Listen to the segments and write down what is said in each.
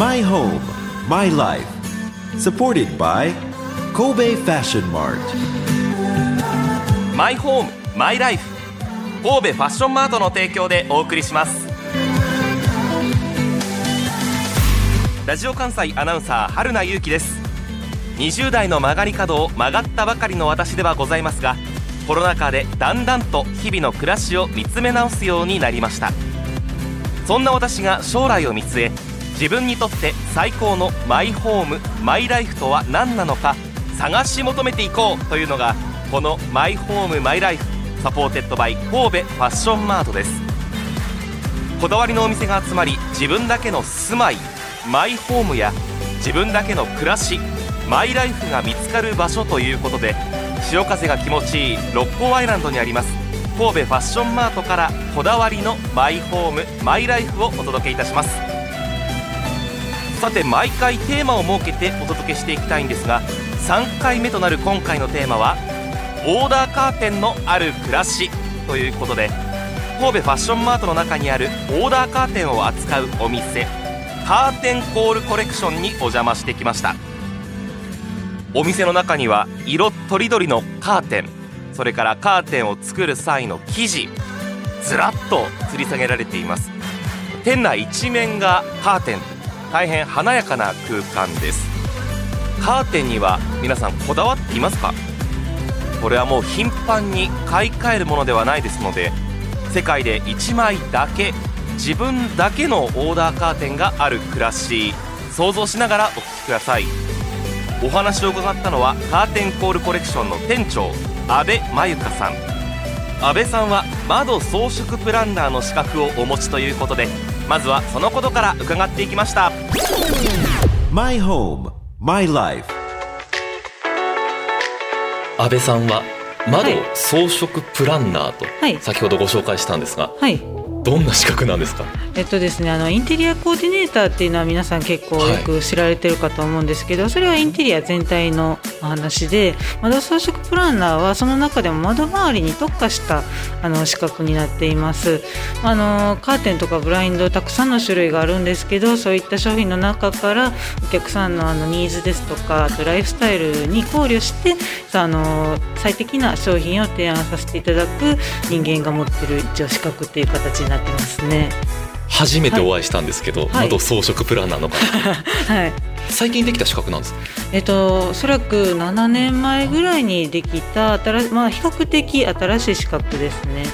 My home, my life. Supported by Kobe Fashion Mart. マイホームマイライフ神戸ファッションマートの提供でお送りしますラジオ関西アナウンサー春名由紀です20代の曲がり角を曲がったばかりの私ではございますがコロナ禍でだんだんと日々の暮らしを見つめ直すようになりましたそんな私が将来を見据え自分にとって最高のマイホームマイライフとは何なのか探し求めていこうというのがこのマイホームマイライフ supported by 神戸ファッションマートです。こだわりのお店が集まり自分だけの住まいマイホームや自分だけの暮らしマイライフが見つかる場所ということで潮風が気持ちいい六甲アイランドにあります神戸ファッションマートからこだわりのマイホームマイライフをお届けいたします。さて毎回テーマを設けてお届けしていきたいんですが3回目となる今回のテーマはオーダーカーテンのある暮らしということで神戸ファッションマートの中にあるオーダーカーテンを扱うお店カーテンコールコレクションにお邪魔してきました。お店の中には色とりどりのカーテンそれからカーテンを作る際の生地ずらっと吊り下げられています。店内一面がカーテン。大変華やかな空間です。カーテンには皆さんこだわっていますか？これはもう頻繁に買い替えるものではないですので世界で1枚だけ自分だけのオーダーカーテンがある暮らし想像しながらお聞きください。お話を伺ったのはカーテンコールコレクションの店長阿部真由香さん。阿部さんは窓装飾プランナーの資格をお持ちということでまずはそのことから伺っていきました。My home, my life. 安倍さんは窓はい。装飾プランナーとはい。先ほどご紹介したんですが、はい、どんな資格なんですか？えっとですね、あのインテリアコーディネーターっていうのは皆さん結構よく知られてるかと思うんですけど、それはインテリア全体のお話で窓装飾プランナーはその中でも窓周りに特化したあの資格になっています。あのカーテンとかブラインドたくさんの種類があるんですけどそういった商品の中からお客さんのあのニーズですとかあとライフスタイルに考慮してあの最適な商品を提案させていただく人間が持ってる一応資格っていう形になってますね。初めてお会いしたんですけど、はい。窓装飾プランナーの方。はい。最近できた資格なんです？かえっと、おそらく7年前ぐらいにできた新し、まあ、比較的新しい資格ですね。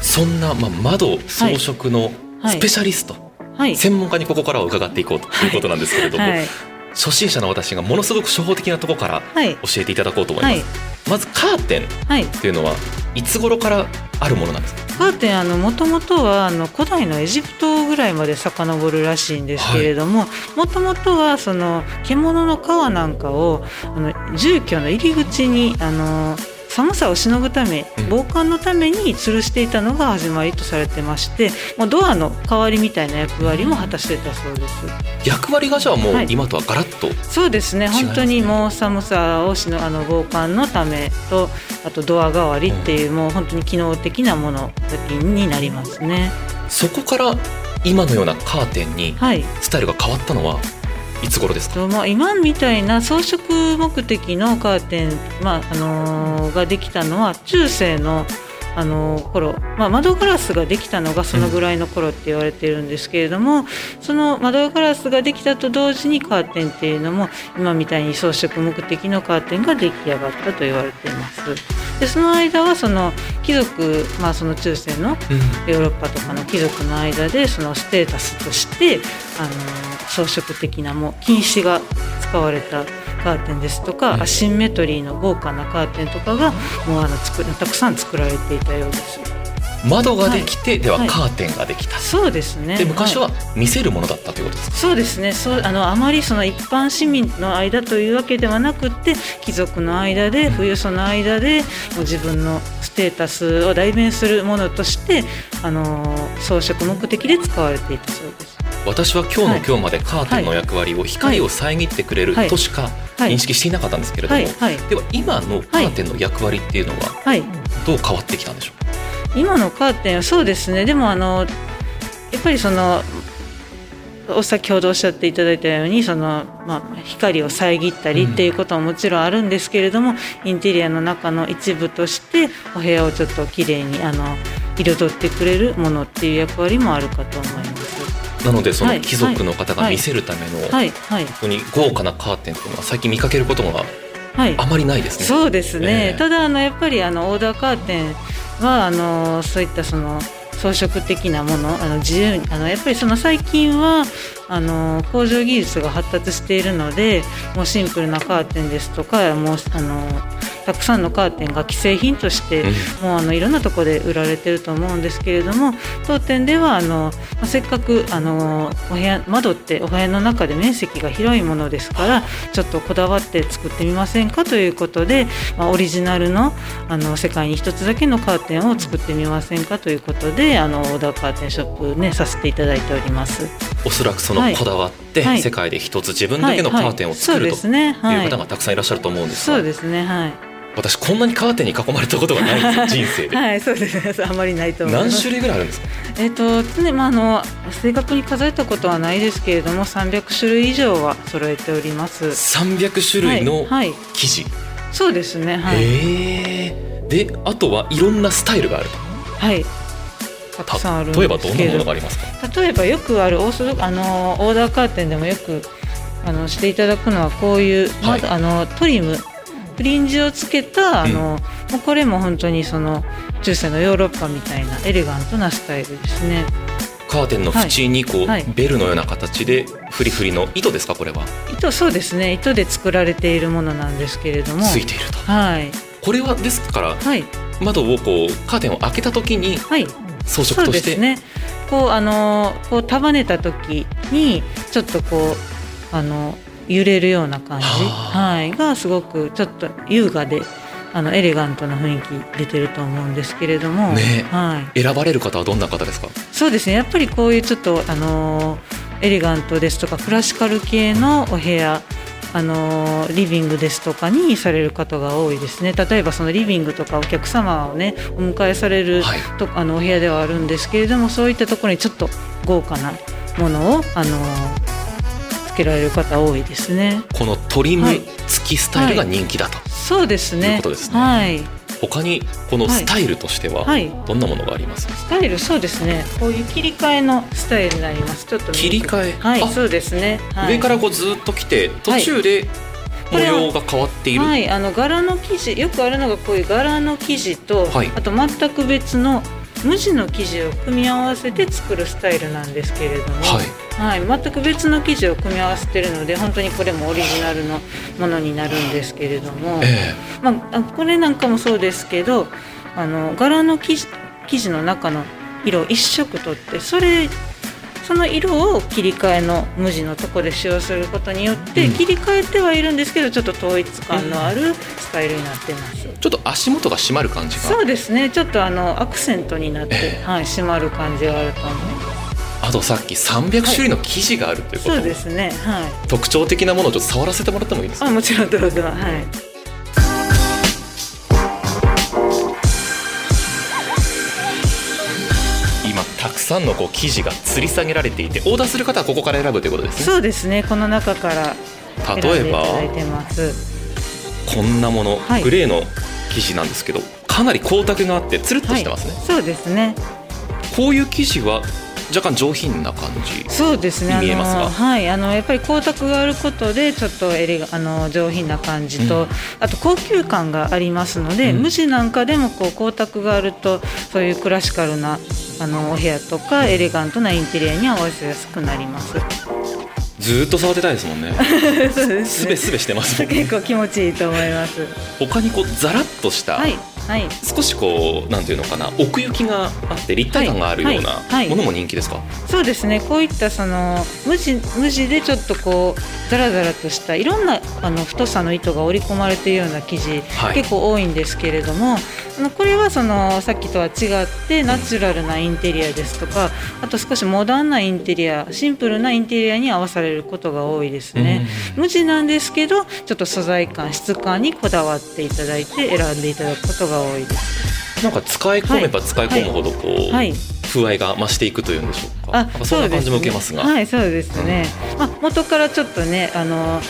そんな、まあ、窓装飾のはい。スペシャリスト、はい。専門家にここからは伺っていこうということなんですけれども、はい。初心者の私がものすごく初歩的なところからはい。教えていただこうと思います、はい。まずカーテンっはい。ていうのはいつ頃からあるものなんですか？カーテン、あの、もともとは、あの、古代のエジプトぐらいまで遡るらしいんですけれども。もともとは、その、獣の皮なんかを、あの、住居の入り口に、あの。寒さをしのぐためうん。防寒のために吊るしていたのが始まりとされてましてもうドアの代わりみたいな役割も果たしてたそうです。役割がじゃあもうはい。今とはガラッと、そうですね。本当にもう寒さをしのあの防寒のためとあとドア代わりっていう、もう本当に機能的なものになりますね。そこから今のようなカーテンにはい。スタイルが変わったのはいいつ頃ですか？まあ、今みたいな装飾目的のカーテン、まああのーができたのは中世の、あのー頃、まあ、窓ガラスができたのがそのぐらいの頃って言われてるんですけれども、その窓ガラスができたと同時にカーテンっていうのも今みたいに装飾目的のカーテンが出来上がったと言われています。でその間はその貴族、まあ、その中世のヨーロッパとかの貴族の間でそのステータスとしてあの装飾的なもう禁止が使われたカーテンですとか、うん。アシンメトリーの豪華なカーテンとかがもうあの作たくさん作られていたようです。窓ができて、でははい。カーテンができた、そうですね。で昔いは見せるものだったということですか、そうですね。そうあのあまりその一般市民の間というわけではなくって貴族の間で富裕層の間でもう自分のステータスを代弁するものとしてあの装飾目的で使われていたそうです。私は今日のはい。今日までカーテンの役割を光を遮ってくれるはい。としかはい。認識していなかったんですけれども、では今のカーテンの役割っていうのははい。どう変わってきたんでしょう？か、今のカーテンはそうですね。でもあのやっぱりその先ほどおっしゃっていただいたようにその、まあ、光を遮ったりっていうことももちろんあるんですけれども、インテリアの中の一部としてお部屋をちょっときれいにあの彩ってくれるものっていう役割もあるかと思います。なのでそはいの貴族の方が見せるための本当に豪華なカーテンっていうのは最近見かけることがはい。あまりないですね。そうですね、ええ。ただあのやっぱりあのオーダーカーテンはあのそういったその装飾的なものあの自由にあのやっぱりその最近はあの工場技術が発達しているのでもうシンプルなカーテンですとかもうあのたくさんのカーテンが既製品として、うん。もうあのいろんなところで売られてると思うんですけれども当店ではあの、まあせっかくあのお部屋窓ってお部屋の中で面積が広いものですからちょっとこだわって作ってみませんかということで、まあ、オリジナルのあの世界に一つだけのカーテンを作ってみませんかということであのオーダーカーテンショップねさせていただいております。おそらくそのはいこだわってはい。世界で一つ自分だけのカーテンを作るとはいはい。そう方がたくさんいらっしゃると思うんですが。そうですね。はい私こんなにカーテンに囲まれたことがない人生で。はいそうですね。あまりないと思います。何種類ぐらいあるんですか？えっ、と常にまああの正確に数えたことはないですけれども300種類以上は揃えております。300種類のはい、はい、生地、そうですねはい、へえであとはいろんなスタイルがあるはい、たくさんある例えばどんなものがありりますか？例えばよくあるオーソドあのオーダーカーテンでもよくあのしていただくのはこういう、はい。まだあのトリムフリンジをつけたあの、もうこれも本当にその中世のヨーロッパみたいなエレガントなスタイルですね。カーテンの縁にこう、はい。ベルのような形でフリフリの糸ですかこれは？糸そうですね。糸で作られているものなんですけれども。ついていると。はい。これはですからはい。窓をこうカーテンを開けた時にはい。装飾として、ですね。こうあのこう束ねた時にちょっとこうあの揺れるような感じ、ははい、がすごくちょっと優雅であのエレガントな雰囲気出てると思うんですけれども、ね。はい、選ばれる方はどんな方ですか？そうですね。やっぱりこういうちょっとあのエレガントですとかクラシカル系のお部屋あのリビングですとかにされる方が多いですね。例えばそのリビングとかお客様をねお迎えされるはい。とあのお部屋ではあるんですけれどもそういったところにちょっと豪華なものをあのつけられる方多いですね。このトリムはい付きスタイルが人気だと、そうですね。ということですねはい。他にこのスタイルとしてははいどんなものがあります？か、スタイルそうですね。こういう切り替えのスタイルになります。ちょっと切り替え？はい、あそうですね。はい、上からこうずっと来て途中で模様が変わっている、はい、あの柄の生地よくあるのがこういう柄の生地と、はいあと全く別の無地の生地を組み合わせて作るスタイルなんですけれども、はいはい、全く別の生地を組み合わせてるので本当にこれもオリジナルのものになるんですけれども、えまあ、あこれなんかもそうですけどあの柄の生地生地の中の色を一色取ってそれその色を切り替えの無地のとこで使用することによって、うん。切り替えてはいるんですけどちょっと統一感のあるスタイルになってます。えちょっと足元が締まる感じが。そうですね。ちょっとあのアクセントになって、ええ。はい、締まる感じがあると思います。あとさっき300種類の生地があるということ、そうですね。はい。特徴的なものをちょっと触らせてもらってもいいですか？あもちろんどうぞ。はい。今たくさんのこう生地が吊り下げられていてオーダーする方はここから選ぶということですね？そうですね。この中から例えばこんなもの、はい。グレーの生地なんですけどかなり光沢があってつるっとしてますね、そうですね。こういう生地は若干上品な感じそうですね。に見えますが。あのはい、あのやっぱり光沢があることでちょっとエレガあの上品な感じと、うん。あと高級感がありますので、うん。無地なんかでもこう光沢があるとそういうクラシカルなあのお部屋とかエレガントなインテリアに合わせやすくなります。ずーっと触ってたいですもんね。そうですすべすべしてますね。結構気持ちいいと思います。他にこうザラッとした、はいはい。少しこうなんていうのかな奥行きがあって立体感があるようはい。はい。なものも人気ですか、そうですね。こういったその無地無地でちょっとこうザラザラとしたいろんなあの太さの糸が織り込まれているような生地、はい結構多いんですけれどもあのこれはそのさっきとは違ってナチュラルなインテリアですとかあと少しモダンなインテリアシンプルなインテリアに合わされることが多いですね。無地なんですけどちょっと素材感質感にこだわっていただいて選んでいただくことが多いです。なんか使い込めば使い込むほどこう、はい風合いが増していくというんでしょうか。なんかそんな感じも受けますが。はいそうですね、まあ、元からちょっとねあの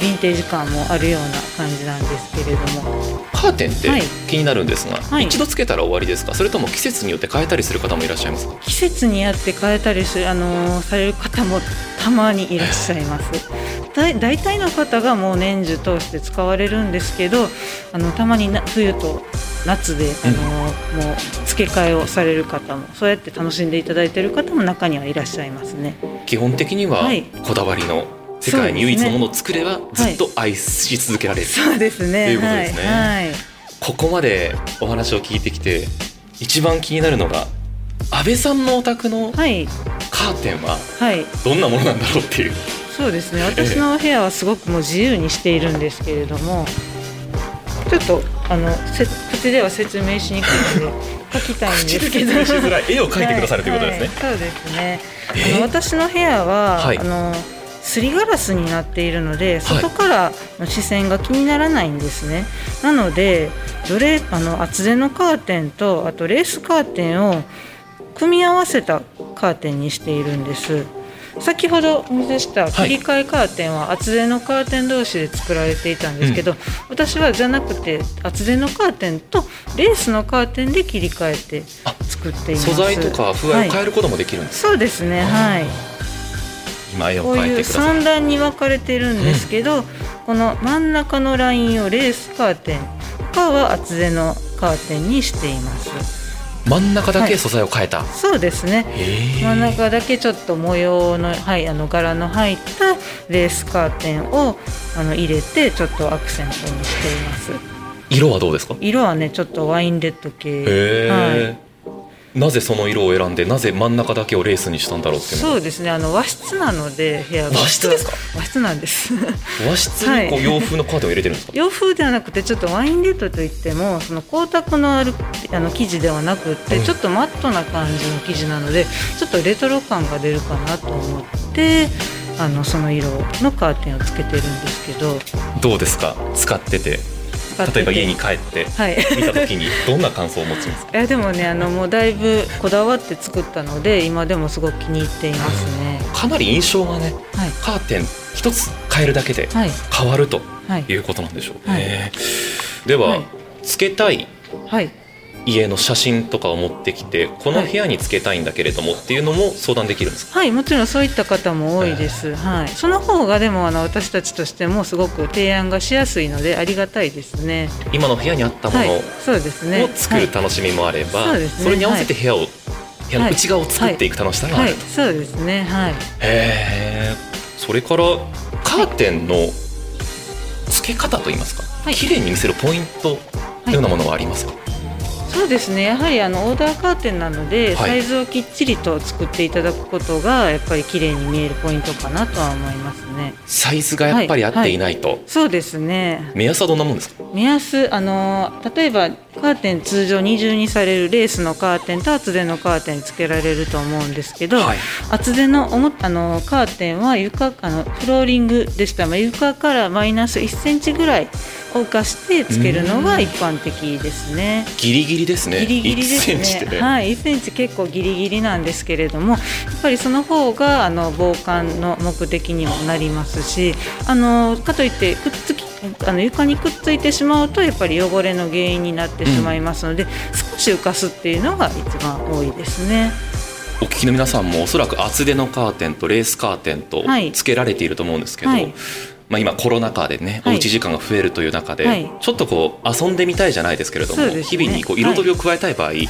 ヴィンテージ感もあるような感じなんですけれども。カーテンってはい。気になるんですが、はい。一度つけたら終わりですか？それとも季節によって変えたりする方もいらっしゃいますか？季節にやって変えたりするあのされる方もたまにいらっしゃいます。だい大体の方がもう年中通して使われるんですけどあのたまにな冬と夏であの、もう付け替えをされる方もそうやって楽しんでいただいている方も中にはいらっしゃいますね。基本的にははい。こだわりの世界に唯一のものを作ればずっと愛し続けられる、そうですね。ということですね。はい、はいここまでお話を聞いてきて一番気になるのが安倍さんのお宅のはい。カーテンははい。どんなものなんだろうっていう。そうですね。私のお部屋はすごくもう自由にしているんですけれどもちょっとあのせ口では説明しにくいので 書きたいんですけど。絵を描いてくださるということですね。はいはいそうですね。え？あの私の部屋は、はい。あのすりガラスになっているので外からの視線が気にならないんですね、なのでどれあの厚手のカーテンとあとレースカーテンを組み合わせたカーテンにしているんです先ほどお見せした切り替えカーテンは厚手のカーテン同士で作られていたんですけど、私はじゃなくて厚手のカーテンとレースのカーテンで切り替えてあ作っています。素材とか風合いを変える、ることもできるんです、そうですねはい。こういう描いてください。3段に分かれてるんですけど、この真ん中のラインをレースカーテン他は厚手のカーテンにしています真ん中だけ素材を変えた、そうですね。真ん中だけちょっと模様の,、はい、あの柄の入ったレースカーテンをあの入れてちょっとアクセントにしています。色はどうですか？色はねちょっとワインレッド系。はいなぜその色を選んでなぜ真ん中だけをレースにしたんだろうってそうですね。あの和室なので部屋が。和室ですか？和室なんです。和室にこうはい。洋風のカーテンを入れてるんですか、洋風ではなくてちょっとワインレッドといってもその光沢のあるあの生地ではなくって、うん。ちょっとマットな感じの生地なのでちょっとレトロ感が出るかなと思ってあのその色のカーテンをつけてるんですけど。どうですか？使ってて例えば家に帰ってはい。見た時にどんな感想を持ちますか？いやでもねあのもうだいぶこだわって作ったので今でもすごく気に入っていますね。かなり印象がねはい。カーテン一つ変えるだけではい。変わるとはい。いうことなんでしょうはい。ね、では、はい。つけたいはい家の写真とかを持ってきてこの部屋につけたいんだけれどもっていうのも相談できるんですか、はい、もちろんそういった方も多いです。はい、その方がでもあの私たちとしてもすごく提案がしやすいのでありがたいですね。今の部屋にあったもはいの、そうですね。を作る楽しみもあれば、そうですね。それに合わせて部屋を、部屋の内側を作っていく楽しさがある、はい、そうですね。はい。へえそれからカーテンの付け方といいますか、はい。綺麗に見せるポイントのようなものはありますか、そうですね。やはりあのオーダーカーテンなので、はいサイズをきっちりと作っていただくことがやっぱり綺麗に見えるポイントかなとは思いますね。サイズがやっぱり合っていないと、そうですね。目安はどんなもんですか？目安あの例えばカーテン通常二重にされるレースのカーテンと厚手のカーテンつけられると思うんですけど、はい厚手のあのカーテンは床あのフローリングでしたら床からマイナス1センチぐらいを浮かしてつけるのが一般的ですね。ギリギリですねギリギリです1センチってね。ね、はい、1センチ結構ギリギリなんですけれども、やっぱりその方があの防寒の目的にもなりますし、あのかといってくっつきあの床にくっついてしまうとやっぱり汚れの原因になってしまいますので、少し浮かすっていうのが一番多いですね。お聞きの皆さんもおそらく厚手のカーテンとレースカーテンとはいつけられていると思うんですけど、はいまあ、今コロナ禍でね、はい。おうち時間が増えるという中で、はい。ちょっとこう遊んでみたいじゃないですけれども、ね。日々にこう彩りを加えたい場合、はい。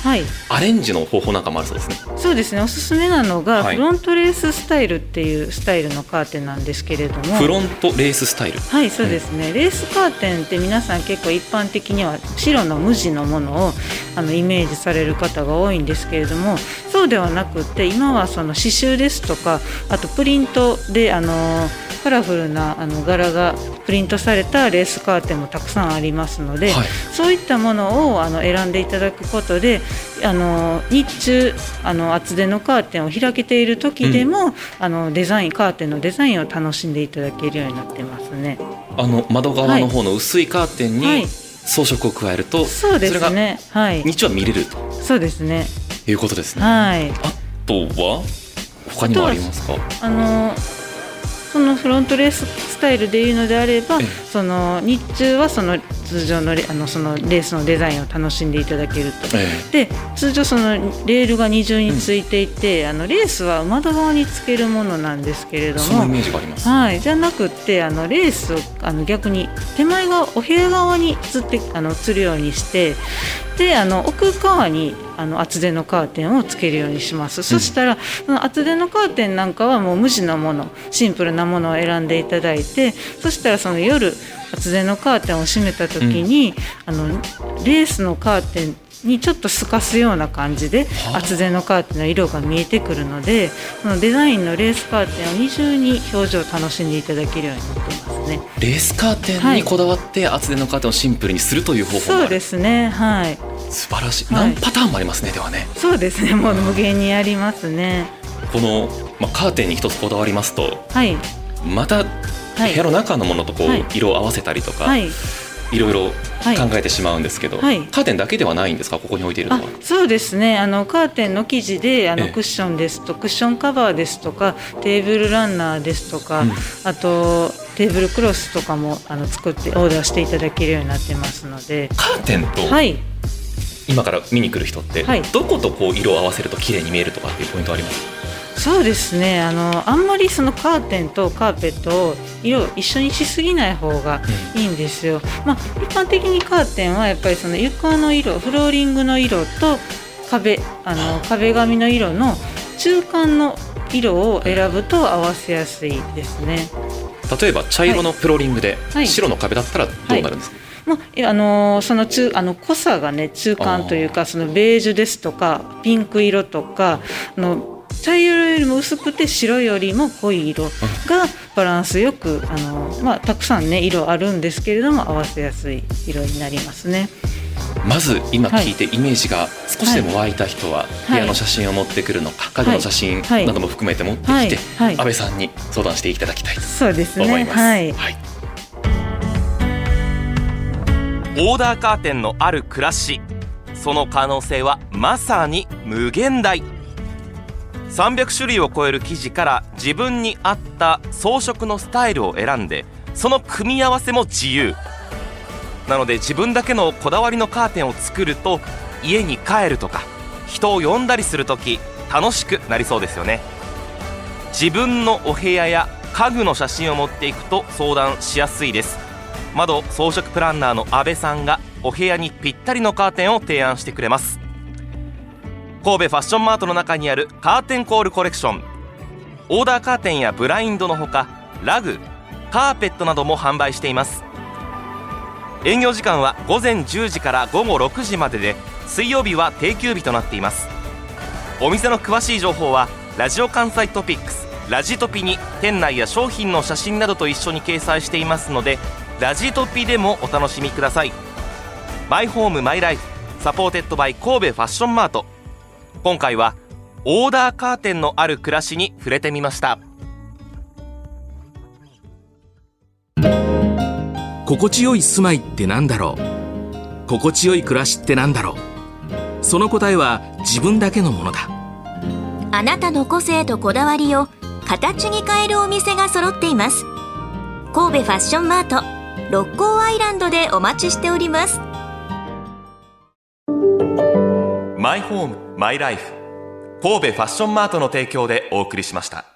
アレンジの方法なんかもあるそうですね。そうですね。おすすめなのが、はい。フロントレーススタイルっていうスタイルのカーテンなんですけれども。フロントレーススタイル。はいそうですね、レースカーテンって皆さん結構一般的には白の無地のものをあのイメージされる方が多いんですけれどもそうではなくって今はその刺繍ですとかあとプリントであのカラフルなあの柄がプリントされたレースカーテンもたくさんありますので、はいそういったものをあの選んでいただくことであの日中あの厚手のカーテンを開けている時でも、あのデザインカーテンのデザインを楽しんでいただけるようになってますね。あの窓側の方の薄いカーテンはいに装飾を加えると、そうでれがすね。はい。日中は見れると。そうですね。いうことですねはいあとは他にもありますか？あのそのフロントレーススタイルでいうのであればええ。その日中はその通常のレあのそのレースのデザインを楽しんでいただけると。えで通常そのレールが二重についていて、あのレースは窓側につけるものなんですけれどもじゃなくってあのレースをあの逆に手前側お部屋側につってあのつるようにしてであの奥側にあの厚手のカーテンをつけるようにします、そしたらその厚手のカーテンなんかはもう無地のものシンプルなものを選んでいただいてそしたらその夜厚手のカーテンを閉めた時に、あのレースのカーテンにちょっと透かすような感じではあ。厚手のカーテンの色が見えてくるのでそのデザインのレースカーテンを二重に表情を楽しんでいただけるようになっていますね。レースカーテンにこだわって厚手のカーテンをシンプルにするという方法もそうですねはい。素晴らしい、はい。何パターンもありますねではね。そうですねもう無限にありますね。この、まあ、カーテンに一つこだわりますとはい。またはい。部屋の中のものとこう、はい。色を合わせたりとか、はい。い、ろいろはい。考えてしまうんですけど、はい。カーテンだけではないんですか？ここに置いているのあはそうですね。あのカーテンの生地であえ。えのクッションですとクッションカバーですとかテーブルランナーですとか、うん。あとテーブルクロスとかもあの作ってオーダーしていただけるようになってますので。カーテンとはい。今から見に来る人って、はい。どことこう色を合わせると綺麗に見えるとかっていうポイントあります？そうですね。あのあんまりそのカーテンとカーペットを色を一緒にしすぎない方がいいんですよ、まあ、一般的にカーテンはやっぱりその床の色フローリングの色と壁あの壁紙の色の中間の色を選ぶと合わせやすいですね。例えば茶色のフローリングではい。白の壁だったらどうなるんですか、まあえ、あのその中あの濃さがね中間というかそのベージュですとかピンク色とかあの茶色よりも薄くて白よりも濃い色がバランスよくあの、まあ、たくさんね色あるんですけれども合わせやすい色になりますね。まず今聞いてイメージが少しでも湧いた人は部屋の写真を持ってくるのか家具の写真はい。なども含めて持ってきて、安倍さんに相談していただきたいとそうですね。思います。はい。はい。オーダーカーテンのある暮らし。その可能性はまさに無限大300種類を超える生地から自分に合った装飾のスタイルを選んでその組み合わせも自由。なので自分だけのこだわりのカーテンを作ると家に帰るとか人を呼んだりする時楽しくなりそうですよね。自分のお部屋や家具の写真を持っていくと相談しやすいです。窓装飾プランナーの阿部さんがお部屋にぴったりのカーテンを提案してくれます。神戸ファッションマートの中にあるカーテンコールコレクション。オーダーカーテンやブラインドのほかラグカーペットなども販売しています。営業時間は午前10時から午後6時までで水曜日は定休日となっています。お店の詳しい情報はラジオ関西トピックスラジトピに店内や商品の写真などと一緒に掲載していますのでラジトピでもお楽しみください。マイホームマイライフ supported by 神戸ファッションマート。今回はオーダーカーテンのある暮らしに触れてみました。心地よい住まいってなんだろう？心地よい暮らしってなんだろう？その答えは自分だけのものだ。あなたの個性とこだわりを形に変えるお店が揃っています。神戸ファッションマート六甲アイランドでお待ちしておりますマイホームマイライフ神戸ファッションマートの提供でお送りしました。